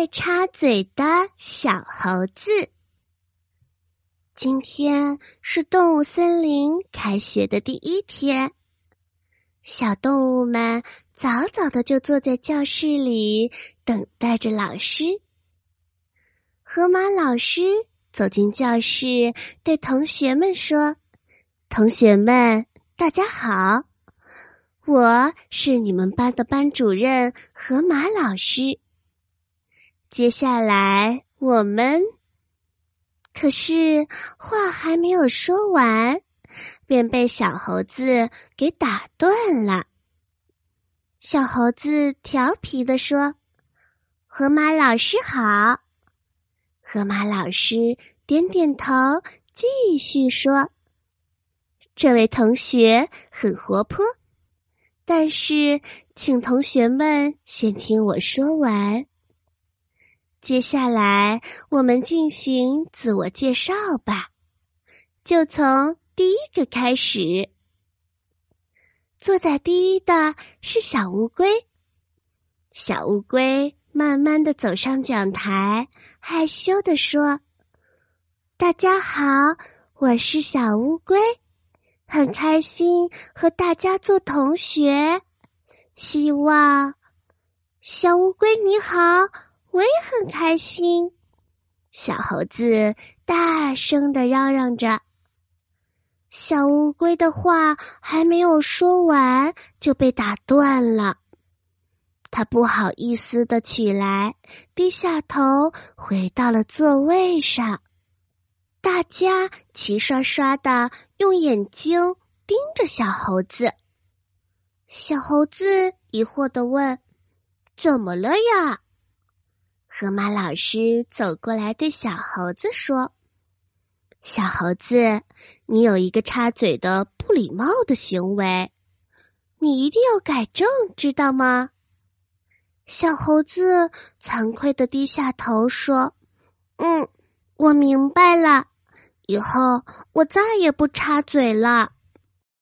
爱插嘴的小猴子。今天是动物森林开学的第一天，小动物们早早的就坐在教室里等待着老师。河马老师走进教室，对同学们说：“同学们，大家好，我是你们班的班主任河马老师。”接下来，我们可是话还没有说完，便被小猴子给打断了。小猴子调皮的说：“河马老师好。”河马老师点点头，继续说：“这位同学很活泼，但是请同学们先听我说完。”接下来，我们进行自我介绍吧。就从第一个开始。坐在第一的是小乌龟。小乌龟慢慢的走上讲台，害羞的说：“大家好，我是小乌龟，很开心和大家做同学。希望小乌龟你好。”我也很开心，小猴子大声的嚷嚷着。小乌龟的话还没有说完，就被打断了。他不好意思的起来，低下头，回到了座位上。大家齐刷刷的用眼睛盯着小猴子。小猴子疑惑的问：“怎么了呀？”河马老师走过来，对小猴子说：“小猴子，你有一个插嘴的不礼貌的行为，你一定要改正，知道吗？”小猴子惭愧的低下头说：“嗯，我明白了，以后我再也不插嘴了。”